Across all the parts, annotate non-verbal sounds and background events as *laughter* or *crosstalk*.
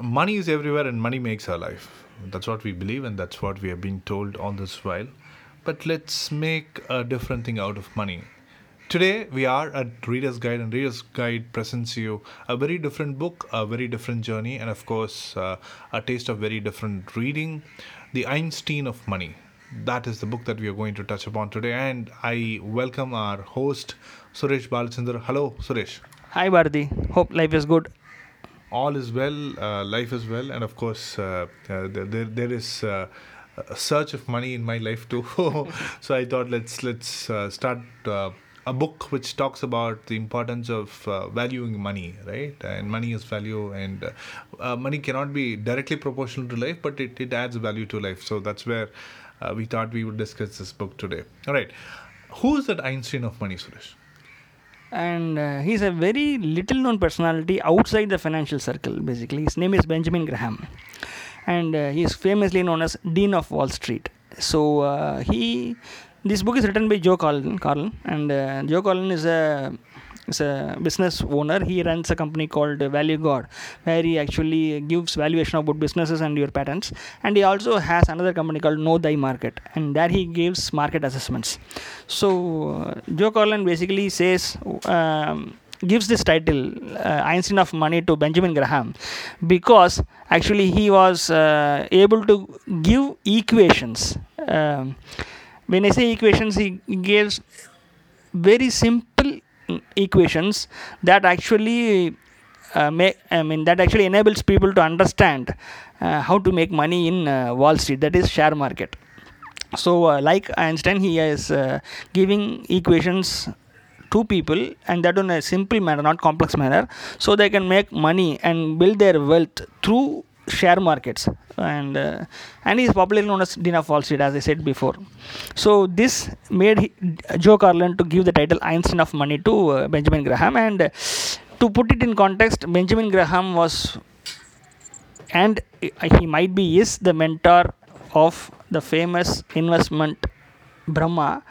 money is everywhere and money makes our life. That's what we believe and that's what we have been told all this while. But let's make a different thing out of money. Today we are at Reader's Guide, and Reader's Guide presents you a very different book, a very different journey, and of course, uh, a taste of very different reading The Einstein of Money. That is the book that we are going to touch upon today, and I welcome our host, Suresh Balachandra. Hello, Suresh. Hi Bharati, hope life is good. All is well, uh, life is well, and of course, uh, uh, there, there is uh, a search of money in my life too. *laughs* so I thought let's let's uh, start uh, a book which talks about the importance of uh, valuing money, right? And money is value, and uh, money cannot be directly proportional to life, but it, it adds value to life. So that's where we thought we would discuss this book today. All right. Who is that Einstein of money, Suresh? And uh, he's a very little known personality outside the financial circle, basically. His name is Benjamin Graham. And uh, he is famously known as Dean of Wall Street. So uh, he this book is written by Joe Carlen, Carlen and uh, Joe Carlen is a is a business owner. He runs a company called Value God, where he actually gives valuation about businesses and your patents. And he also has another company called Know Thy Market, and there he gives market assessments. So uh, Joe Carlen basically says. Um, gives this title uh, einstein of money to benjamin graham because actually he was uh, able to give equations um, when I say equations, he gives very simple equations that actually uh, make, I mean that actually enables people to understand uh, how to make money in uh, Wall Street, that is share market. So, uh, like Einstein, he is uh, giving equations to people and that in a simple manner, not complex manner, so they can make money and build their wealth through share markets and uh, and he is popularly known as Dean of Wall Street as I said before. So this made he, Joe Carlen to give the title Einstein of Money to uh, Benjamin Graham and uh, to put it in context Benjamin Graham was and he might be is the mentor of the famous investment Brahma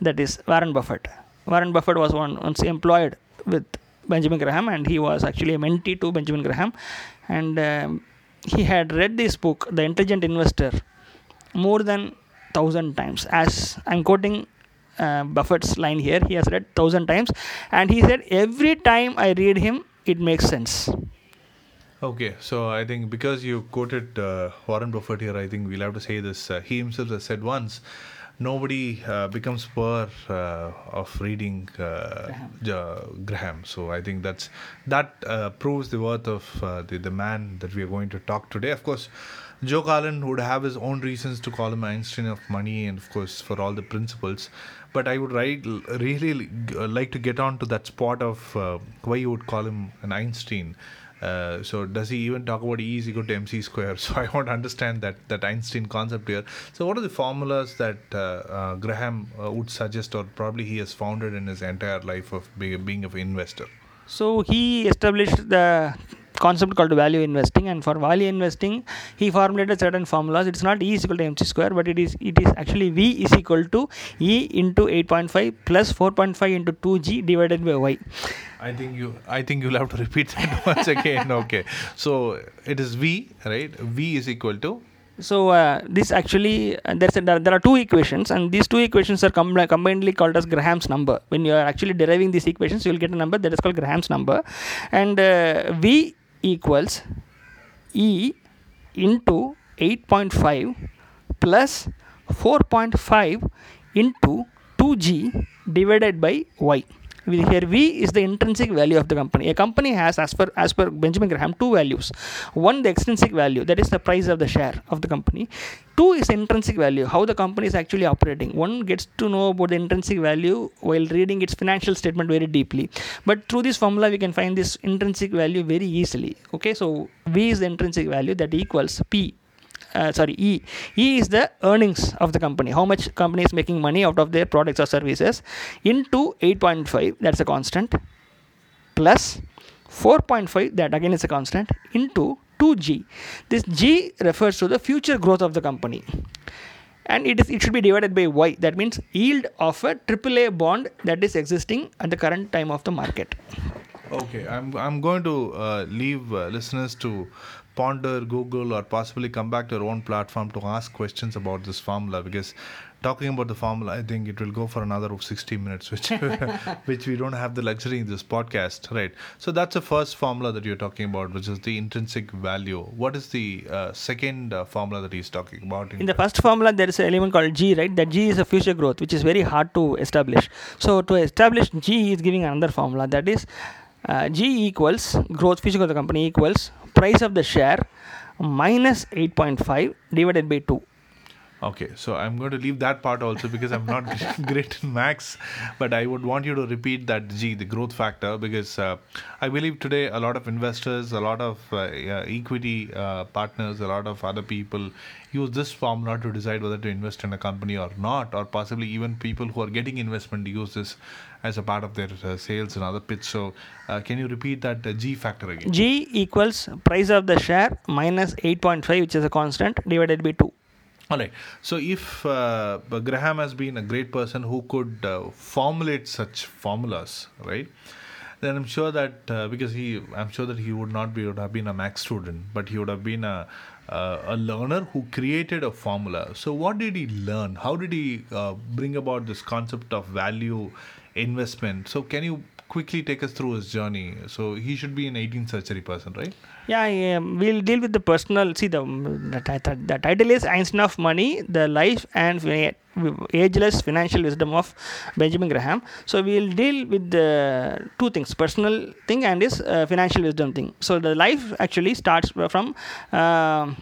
that is Warren Buffett. Warren Buffett was one, once employed with Benjamin Graham and he was actually a mentee to Benjamin Graham and um, he had read this book, The Intelligent Investor, more than thousand times. As I'm quoting uh, Buffett's line here, he has read thousand times, and he said every time I read him, it makes sense. Okay, so I think because you quoted uh, Warren Buffett here, I think we'll have to say this. Uh, he himself has said once nobody uh, becomes poor uh, of reading uh, Graham. Graham. So I think that's that uh, proves the worth of uh, the the man that we are going to talk today. Of course, Joe Carlin would have his own reasons to call him Einstein of money, and of course for all the principles. But I would really like to get on to that spot of uh, why you would call him an Einstein. Uh, so does he even talk about E is equal to mc square? *laughs* So I want to understand that that Einstein concept here. So what are the formulas that uh, uh, Graham uh, would suggest, or probably he has founded in his entire life of being, being an investor? So he established the concept called value investing and for value investing he formulated certain formulas it's not e is equal to mc square but it is it is actually v is equal to e into 8.5 plus 4.5 into 2g divided by y I think you. I think you'll have to repeat that *laughs* once again. Okay. So it is v, right? V is equal to. So uh, this actually uh, there's a, there, are two equations and these two equations are com- combinedly called as Graham's number. When you are actually deriving these equations, you will get a number that is called Graham's number, and uh, v equals e into 8.5 plus 4.5 into 2g divided by y here V is the intrinsic value of the company. A company has, as per as per Benjamin Graham, two values. One, the extrinsic value, that is the price of the share of the company. Two is intrinsic value, how the company is actually operating. One gets to know about the intrinsic value while reading its financial statement very deeply. But through this formula, we can find this intrinsic value very easily. Okay, so V is the intrinsic value that equals P uh, sorry e e is the earnings of the company. How much company is making money out of their products or services? Into 8.5 that's a constant plus 4.5 that again is a constant into 2g this g refers to the future growth of the company. And it is it should be divided by y. That means yield of a aaa bond that is existing at the current time of the market. Okay, I'm I'm going to uh, leave uh, listeners to ponder, Google, or possibly come back to your own platform to ask questions about this formula because talking about the formula, I think it will go for another 60 minutes, which *laughs* which we don't have the luxury in this podcast, right? So that's the first formula that you're talking about, which is the intrinsic value. What is the uh, second uh, formula that he's talking about? In the first formula, there is an element called G, right? That G is a future growth, which is very hard to establish. So to establish G, is giving another formula that is uh, G equals growth, future growth of the company equals price of the share minus 8.5 divided by 2. Okay, so I'm going to leave that part also because I'm not *laughs* great in max, but I would want you to repeat that G, the growth factor, because uh, I believe today a lot of investors, a lot of uh, equity uh, partners, a lot of other people use this formula to decide whether to invest in a company or not, or possibly even people who are getting investment use this as a part of their uh, sales and other pitch. So, uh, can you repeat that uh, G factor again? G equals price of the share minus 8.5, which is a constant, divided by 2. All right. So, if uh, Graham has been a great person who could uh, formulate such formulas, right? Then I'm sure that uh, because he, I'm sure that he would not be would have been a max student, but he would have been a a learner who created a formula. So, what did he learn? How did he uh, bring about this concept of value investment? So, can you quickly take us through his journey? So, he should be an 18th century person, right? Yeah, we'll deal with the personal. See, the, the, the title is Einstein of Money, the life and ageless financial wisdom of Benjamin Graham. So, we'll deal with the two things personal thing and his uh, financial wisdom thing. So, the life actually starts from. Uh,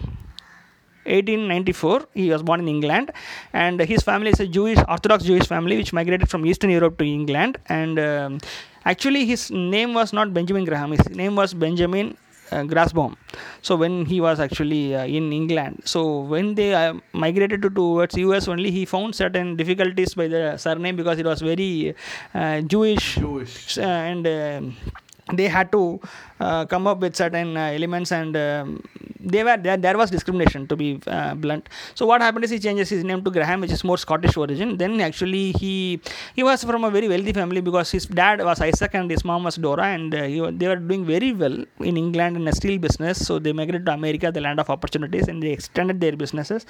1894 he was born in england and his family is a jewish orthodox jewish family which migrated from eastern europe to england and um, actually his name was not benjamin graham his name was benjamin uh, Grossbaum. So when he was actually uh, in England, so when they uh, migrated to towards US only, he found certain difficulties by the surname because it was very uh, Jewish, Jewish. Uh, and um, they had to uh, come up with certain uh, elements and um, they were there, there was discrimination to be uh, blunt so what happened is he changes his name to graham which is more scottish origin then actually he he was from a very wealthy family because his dad was isaac and his mom was dora and uh, he, they were doing very well in england in a steel business so they migrated to america the land of opportunities and they extended their businesses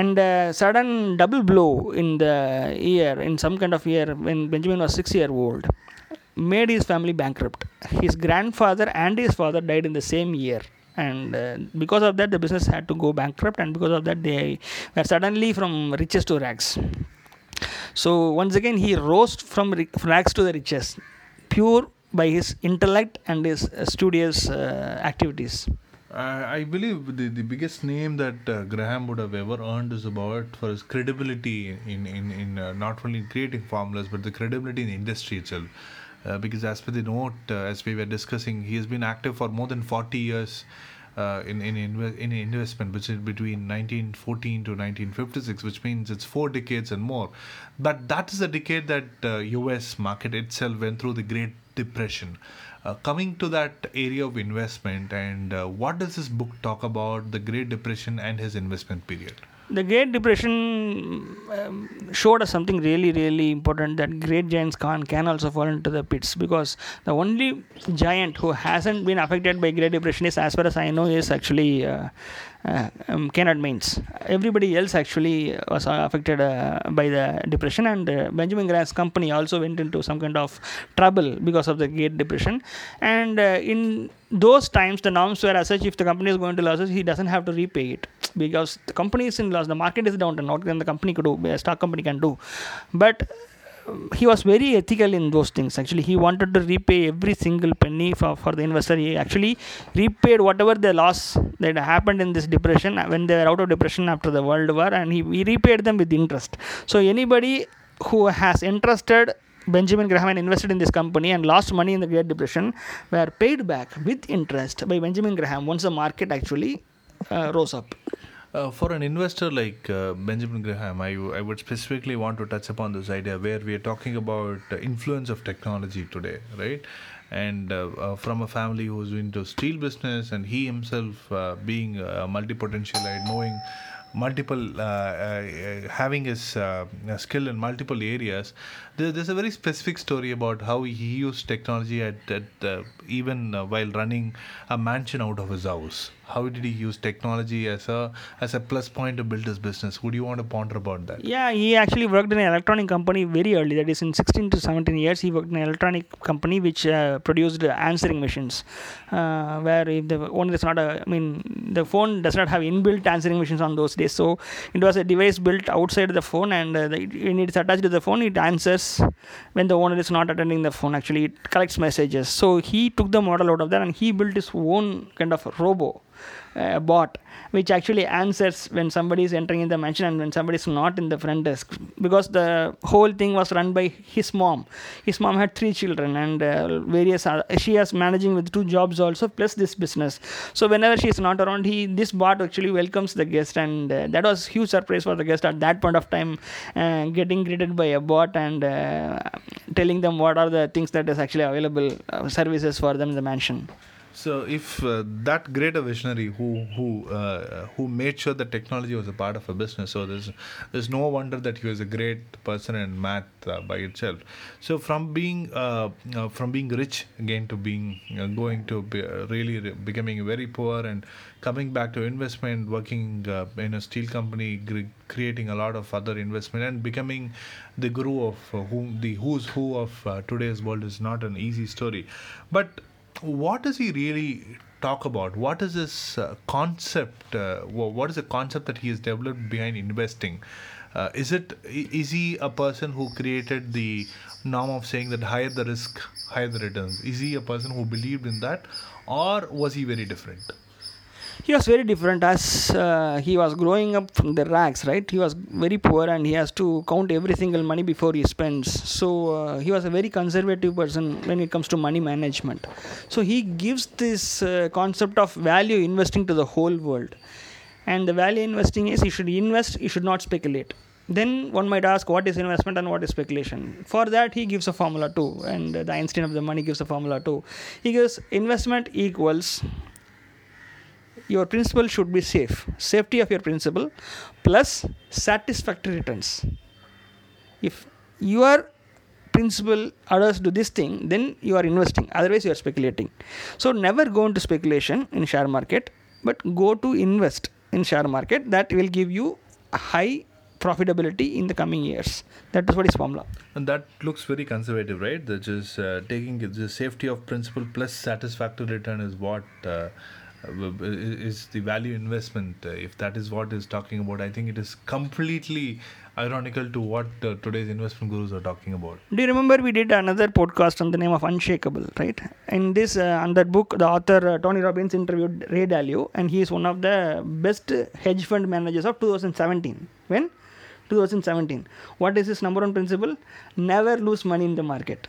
and uh, sudden double blow in the year in some kind of year when benjamin was six year old made his family bankrupt. His grandfather and his father died in the same year. And uh, because of that, the business had to go bankrupt, and because of that, they were suddenly from riches to rags. So, once again, he rose from rags to the riches, pure by his intellect and his uh, studious uh, activities. I believe the, the biggest name that uh, Graham would have ever earned is about for his credibility in in, in uh, not only creating formulas but the credibility in the industry itself. Uh, because as per the note, uh, as we were discussing, he has been active for more than 40 years uh, in in, in investment, which is between 1914 to 1956, which means it's four decades and more. But that is the decade that U.S. market itself went through the Great Depression. Uh, coming to that area of investment and uh, what does this book talk about the great depression and his investment period the Great Depression um, showed us something really, really important that great giants can, can also fall into the pits because the only giant who hasn't been affected by Great Depression is, as far as I know, is actually uh, um, Kenneth Mines. Everybody else actually was affected uh, by the depression, and uh, Benjamin Graham's company also went into some kind of trouble because of the Great Depression. And uh, in those times, the norms were as such: if the company is going to losses, he doesn't have to repay it because the company is in loss, the market is down, and can the company could do? A stock company can do, but he was very ethical in those things. Actually he wanted to repay every single penny for, for the investor. He actually repaid whatever the loss that happened in this depression when they were out of depression after the world war and he, he repaid them with interest. So anybody who has entrusted Benjamin Graham and invested in this company and lost money in the Great Depression were paid back with interest by Benjamin Graham once the market actually uh, rose up. Uh, for an investor like uh, Benjamin Graham, I, I would specifically want to touch upon this idea where we are talking about the influence of technology today, right? And uh, uh from a family who's into steel business and he himself uh, being a multi-potentialite, knowing multiple, having his skill in multiple areas. There, there's a very specific story about how he used technology at, at uh, even uh, while running a mansion out of his house. How did he use technology as a as a plus point to build his business? Would you want to ponder about that? Yeah, he actually worked in an electronic company very early. That is, in 16 to 17 years, he worked in an electronic company which uh, produced answering machines. Uh, where if the owner is not a, I mean, the phone does not have inbuilt answering machines on those days. So it was a device built outside the phone, and uh, the, when it's attached to the phone, it answers when the owner is not attending the phone. Actually, it collects messages. So he took the model out of that, and he built his own kind of robo uh, bot which actually answers when somebody is entering in the mansion and when somebody is not in the front desk. Because the whole thing was run by his mom. His mom had three children and uh, various other, she is managing with two jobs also plus this business. So whenever she is not around he this bot actually welcomes the guest and uh, that was huge surprise for the guest at that point of time uh, getting greeted by a bot and uh, telling them what are the things that is actually available uh, services for them in the mansion So, if uh, that great visionary who who uh, who made sure that technology was a part of a business, so there's there's no wonder that he was a great person in math uh, by itself. So, from being uh, uh, from being rich again to being uh, going to be, really re- becoming very poor and coming back to investment, working in a steel company, creating a lot of other investment, and becoming the guru of whom the who's who of today's world is not an easy story, but what does he really talk about? What is this uh, concept? Uh, what is the concept that he has developed behind investing? Uh, is it is he a person who created the norm of saying that higher the risk, higher the returns? Is he a person who believed in that, or was he very different? He was very different as uh, he was growing up from the rags right? He was very poor and he has to count every single money before he spends. So uh, he was a very conservative person when it comes to money management. So he gives this uh, concept of value investing to the whole world. And the value investing is you should invest you should not speculate. Then one might ask what is investment and what is speculation? For that he gives a formula too. And the einstein of the money gives a formula too. He gives investment equals your principal should be safe. Safety of your principal plus satisfactory returns. If your principal adheres to this thing then you are investing. Otherwise you are speculating. So never go into speculation in share market but go to invest in share market. That will give you high profitability in the coming years. That is what is formula. And that looks very conservative right? That is uh, taking the safety of principal plus satisfactory return is what uh, is the value investment. Uh, if that is what is talking about i think it is completely ironical to what uh, today's investment gurus are talking about. Do you remember we did another podcast on the name of unshakable right? In this uh, on that book the author uh, tony robbins interviewed ray dalio and he is one of the best hedge fund managers of 2017 when? 2017 what is his number one principle? Never lose money in the market.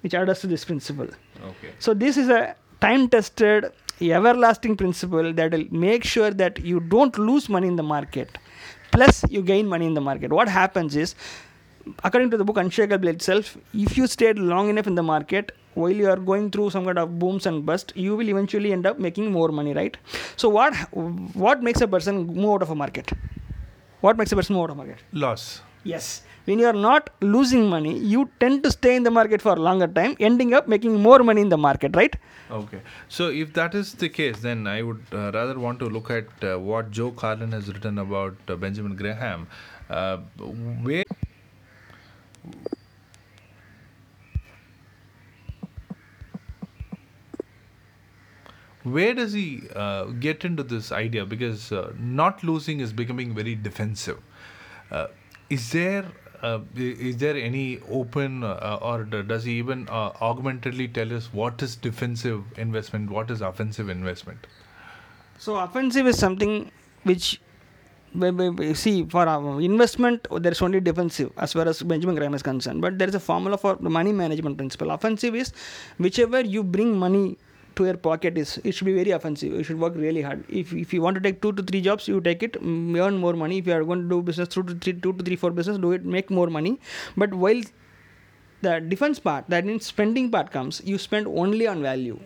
Which adds to this principle. Okay. So this is a time tested everlasting principle that will make sure that you don't lose money in the market. Plus you gain money in the market. What happens is according to the book unshakable itself if you stayed long enough in the market while you are going through some kind of booms and bust you will eventually end up making more money right? So what what makes a person move out of a market? What makes a person move out of a market? Loss yes. When you are not losing money you tend to stay in the market for a longer time ending up making more money in the market right? Okay. So if that is the case then i would uh, rather want to look at uh, what joe carlen has written about uh, benjamin graham. Uh, where where does he uh, get into this idea? Because uh, not losing is becoming very defensive is there uh, is there any open uh, or does he even uh, augmentedly tell us what is defensive investment what is offensive investment? So offensive is something which see for investment there is only defensive as far as benjamin graham is concerned. But there is a formula for money management principle. Offensive is whichever you bring money to your pocket is it should be very offensive you should work really hard if, if you want to take two to three jobs you take it mm, earn more money if you are going to do business through to three two to three four business do it make more money but while the defense part that means spending part comes you spend only on value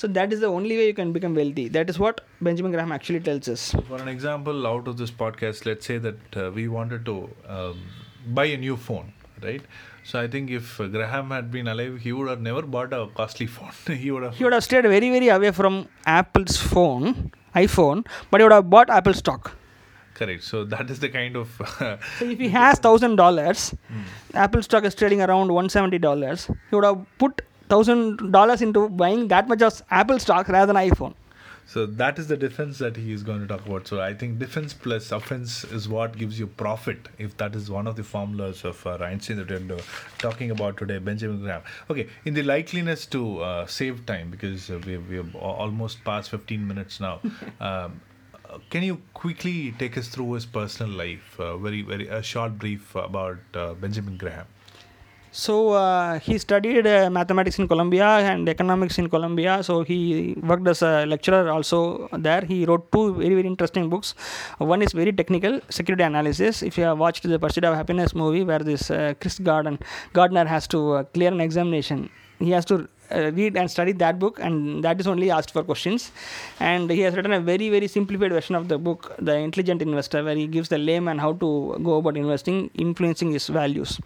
So that is the only way you can become wealthy. That is what Benjamin Graham actually tells us. For an example, out of this podcast, let's say that uh, we wanted to um, buy a new phone, right? So I think if Graham had been alive, he would have never bought a costly phone. *laughs* he would have. He would have stayed very, very away from Apple's phone, iPhone, but he would have bought Apple stock. Correct. So that is the kind of. *laughs* So if he has thousand dollars, hmm. Apple stock is trading around one seventy dollars. He would have put thousand dollars into buying that much of Apple stock rather than iPhone. So that is the difference that he is going to talk about. So I think defense plus offense is what gives you profit. If that is one of the formulas of uh, Einstein that we're uh, talking about today, Benjamin Graham. Okay, in the likeliness to uh, save time because uh, we we have almost past 15 minutes now. *laughs* um, can you quickly take us through his personal life? Uh, very very a short brief about uh, Benjamin Graham. So uh, he studied uh, mathematics in Columbia and economics in Columbia. So he worked as a lecturer also there. He wrote two very very interesting books. One is very technical, security analysis. If you have watched the Pursuit of Happiness movie, where this uh, Chris Garden Gardner has to uh, clear an examination, he has to uh, read and study that book and that is only asked for questions. And he has written a very very simplified version of the book the intelligent investor where he gives the layman how to go about investing influencing his values.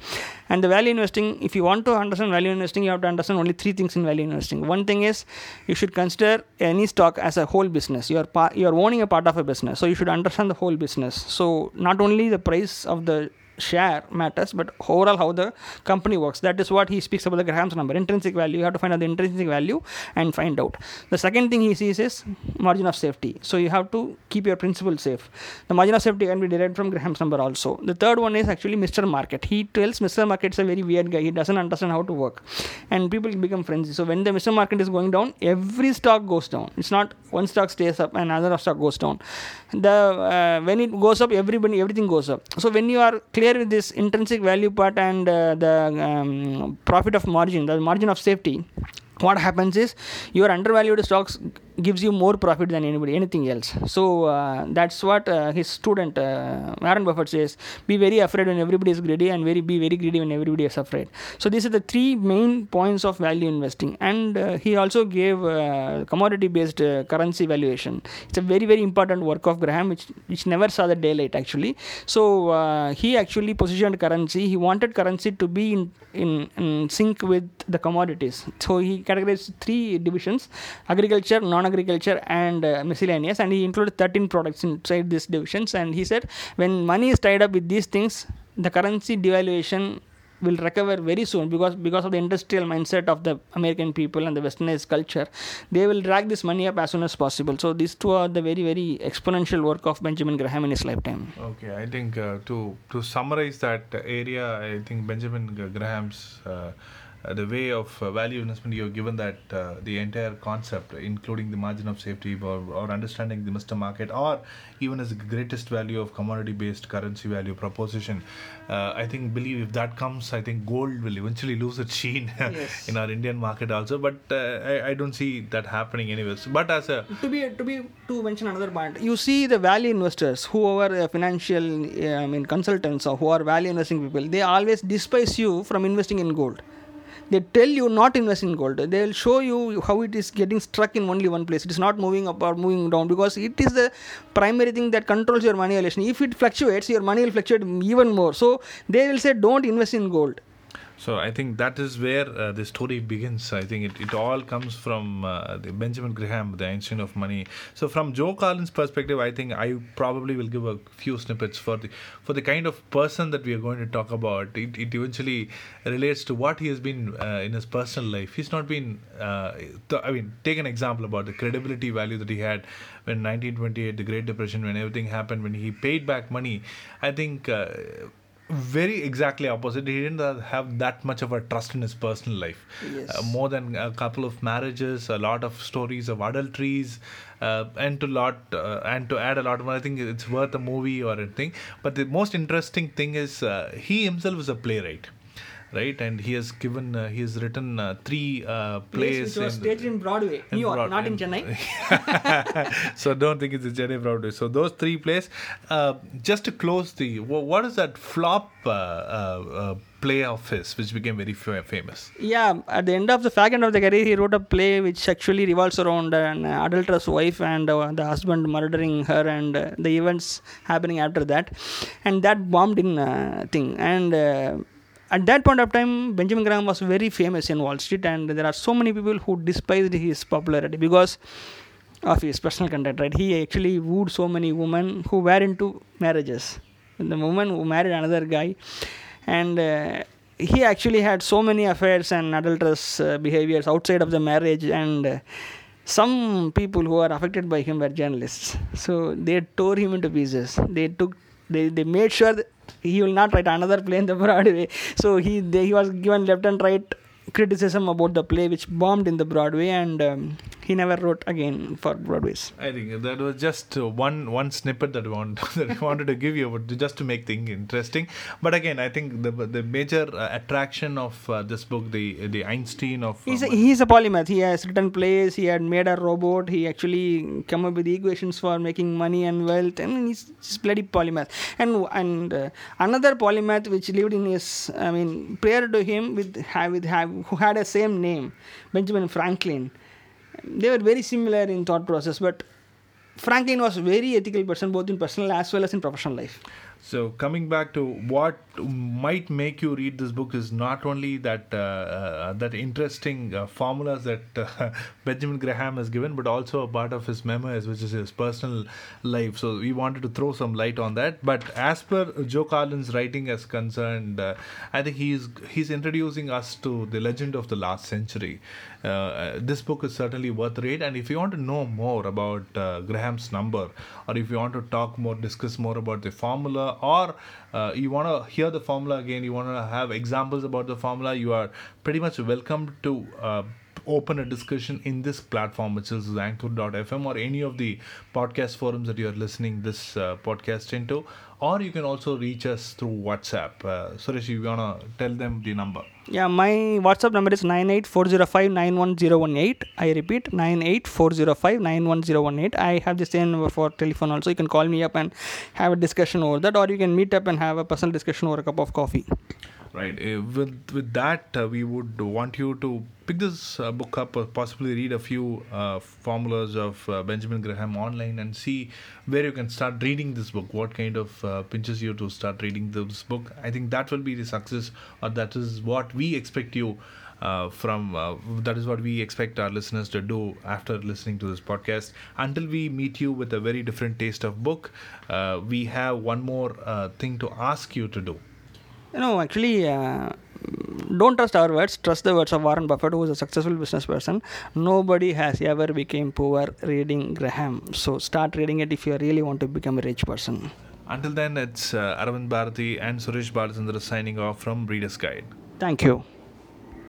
And the value investing if you want to understand value investing you have to understand only three things in value investing. One thing is you should consider any stock as a whole business. You are par- you are owning a part of a business so you should understand the whole business. So not only the price of the share matters, but overall how the company works. That is what he speaks about the Graham's number, intrinsic value. You have to find out the intrinsic value and find out. The second thing he sees is margin of safety. So you have to keep your principal safe. The margin of safety can be derived from Graham's number also. The third one is actually Mr. Market. He tells Mr. Market is a very weird guy. He doesn't understand how to work, and people become frenzy. So when the Mr. Market is going down, every stock goes down. It's not one stock stays up and another stock goes down. The uh, when it goes up, everybody everything goes up. So when you are clear with this intrinsic value part and uh, the um, profit of margin, the margin of safety, what happens is your undervalued stocks gives you more profit than anybody anything else. So uh, that's what uh, his student uh, warren buffett says be very afraid when everybody is greedy and very be very greedy when everybody is afraid. So these are the three main points of value investing. And uh, he also gave uh, commodity based uh, currency valuation. It's a very very important work of graham which which never saw the daylight actually. So he actually positioned currency. He wanted currency to be in in, in sync with the commodities. So he categorized three divisions agriculture non-agriculture and uh, miscellaneous and he included 13 products inside these divisions and he said when money is tied up with these things the currency devaluation will recover very soon because because of the industrial mindset of the American people and the westernized culture, they will drag this money up as soon as possible. So these two are the very very exponential work of Benjamin Graham in his lifetime. Okay, I think uh, to to summarize that area, I think Benjamin Graham's uh, the way of uh, value investment you have given that uh, the entire concept, including the margin of safety or, or understanding the Mr. Market, or even as the greatest value of commodity-based currency value proposition. Uh, I think believe if that comes, I think gold will eventually lose its sheen *laughs* Yes. in our Indian market also. But uh, I, I don't see that happening anyways. But as a To be to be to mention another point, you see the value investors, who are uh, financial, uh, I mean consultants or who are value investing people, they always despise you from investing in gold. They tell you not invest in gold. They will show you how it is getting stuck in only one place. It is not moving up or moving down because it is the primary thing that controls your money allocation. If it fluctuates, your money will fluctuate even more. So they will say, don't invest in gold. So I think that is where uh, the story begins. I think it, it all comes from uh, the Benjamin Graham, the Einstein of money. So from Joe Collins' perspective, I think I probably will give a few snippets for the for the kind of person that we are going to talk about. It, it eventually relates to what he has been uh, in his personal life. He's not been. Uh, th- I mean, take an example about the credibility value that he had when 1928, the Great Depression, when everything happened, when he paid back money. I think. Very exactly opposite. He didn't uh, have that much of a trust in his personal life. Yes. Uh, more than a couple of marriages, a lot of stories of adulteries, uh, and to lot uh, and to add a lot more. I think it's worth a movie or anything. But the most interesting thing is uh, he himself is a playwright. Right? And he has given, uh, he has written uh, three uh, plays. which was in- staged in Broadway, in New York, Broad- not in Chennai. *laughs* so don't think it's a Chennai Broadway. So those three plays. Uh, just to close the, what is that flop uh, uh, play of his, which became very fa- famous? Yeah, at the end of the fag end of the career, he wrote a play which actually revolves around an adulterous wife and uh, the husband murdering her and uh, the events happening after that, and that bombed in uh, thing. And uh, at that point of time, Benjamin Graham was very famous in Wall Street, and there are so many people who despised his popularity because of his personal content. Right, he actually wooed so many women who were into marriages. The woman who married another guy, and uh, he actually had so many affairs and adulterous uh, behaviors outside of the marriage and uh, some people who are affected by him were journalists so they tore him into pieces they took they, they made sure he will not write another play in the broadway. So he they, he was given left and right criticism about the play which bombed in the broadway and um, he never wrote again for broadways I think that was just uh, one one snippet that we want *laughs* that we wanted to give you, but just to make things interesting. But again, I think the the major uh, attraction of uh, this book, the the Einstein of He's a, he's a polymath. He has written plays. He had made a robot. He actually come up with equations for making money and wealth. and he's just bloody polymath. And and uh, another polymath which lived in his, I mean, prior to him with with have who had a same name, Benjamin Franklin. They were very similar in thought process, but Franklin was a very ethical person both in personal as well as in professional life. So coming back to what might make you read this book is not only that uh, uh, that interesting uh, formulas that uh, *laughs* Benjamin Graham has given, but also a part of his memoirs, which is his personal life. So we wanted to throw some light on that. But as per Joe Carlen's writing is concerned, uh, I think he's he's introducing us to the legend of the last century. Uh, this book is certainly worth read, and if you want to know more about Graham's number, or if you want to talk more, discuss more about the formula, or uh, you want to hear the formula again, you want to have examples about the formula, you are pretty much welcome to. Uh, open a discussion in this platform which is anchor.fm or any of the podcast forums that you are listening this uh, podcast into or you can also reach us through whatsapp uh, suresh you want to tell them the number Yeah, my WhatsApp number is 98405-91018. I repeat, 98405-91018. I have the same number for telephone also. You can call me up and have a discussion over that or you can meet up and have a personal discussion over a cup of coffee. Right. Uh, with with that, uh, we would want you to pick this uh, book up, or possibly read a few uh, formulas of uh, Benjamin Graham online, and see where you can start reading this book. What kind of uh, pinches you to start reading this book? I think that will be the success, or that is what we expect you. Uh, from uh, that is what we expect our listeners to do after listening to this podcast. Until we meet you with a very different taste of book, uh, we have one more uh, thing to ask you to do. You know, actually, uh, don't trust our words. Trust the words of Warren Buffett, who is a successful business person. Nobody has ever became poor reading Graham. So start reading it if you really want to become a rich person. Until then, it's uh, Aravind Bharati and Suresh Balachandra signing off from Reader's Guide. Thank you.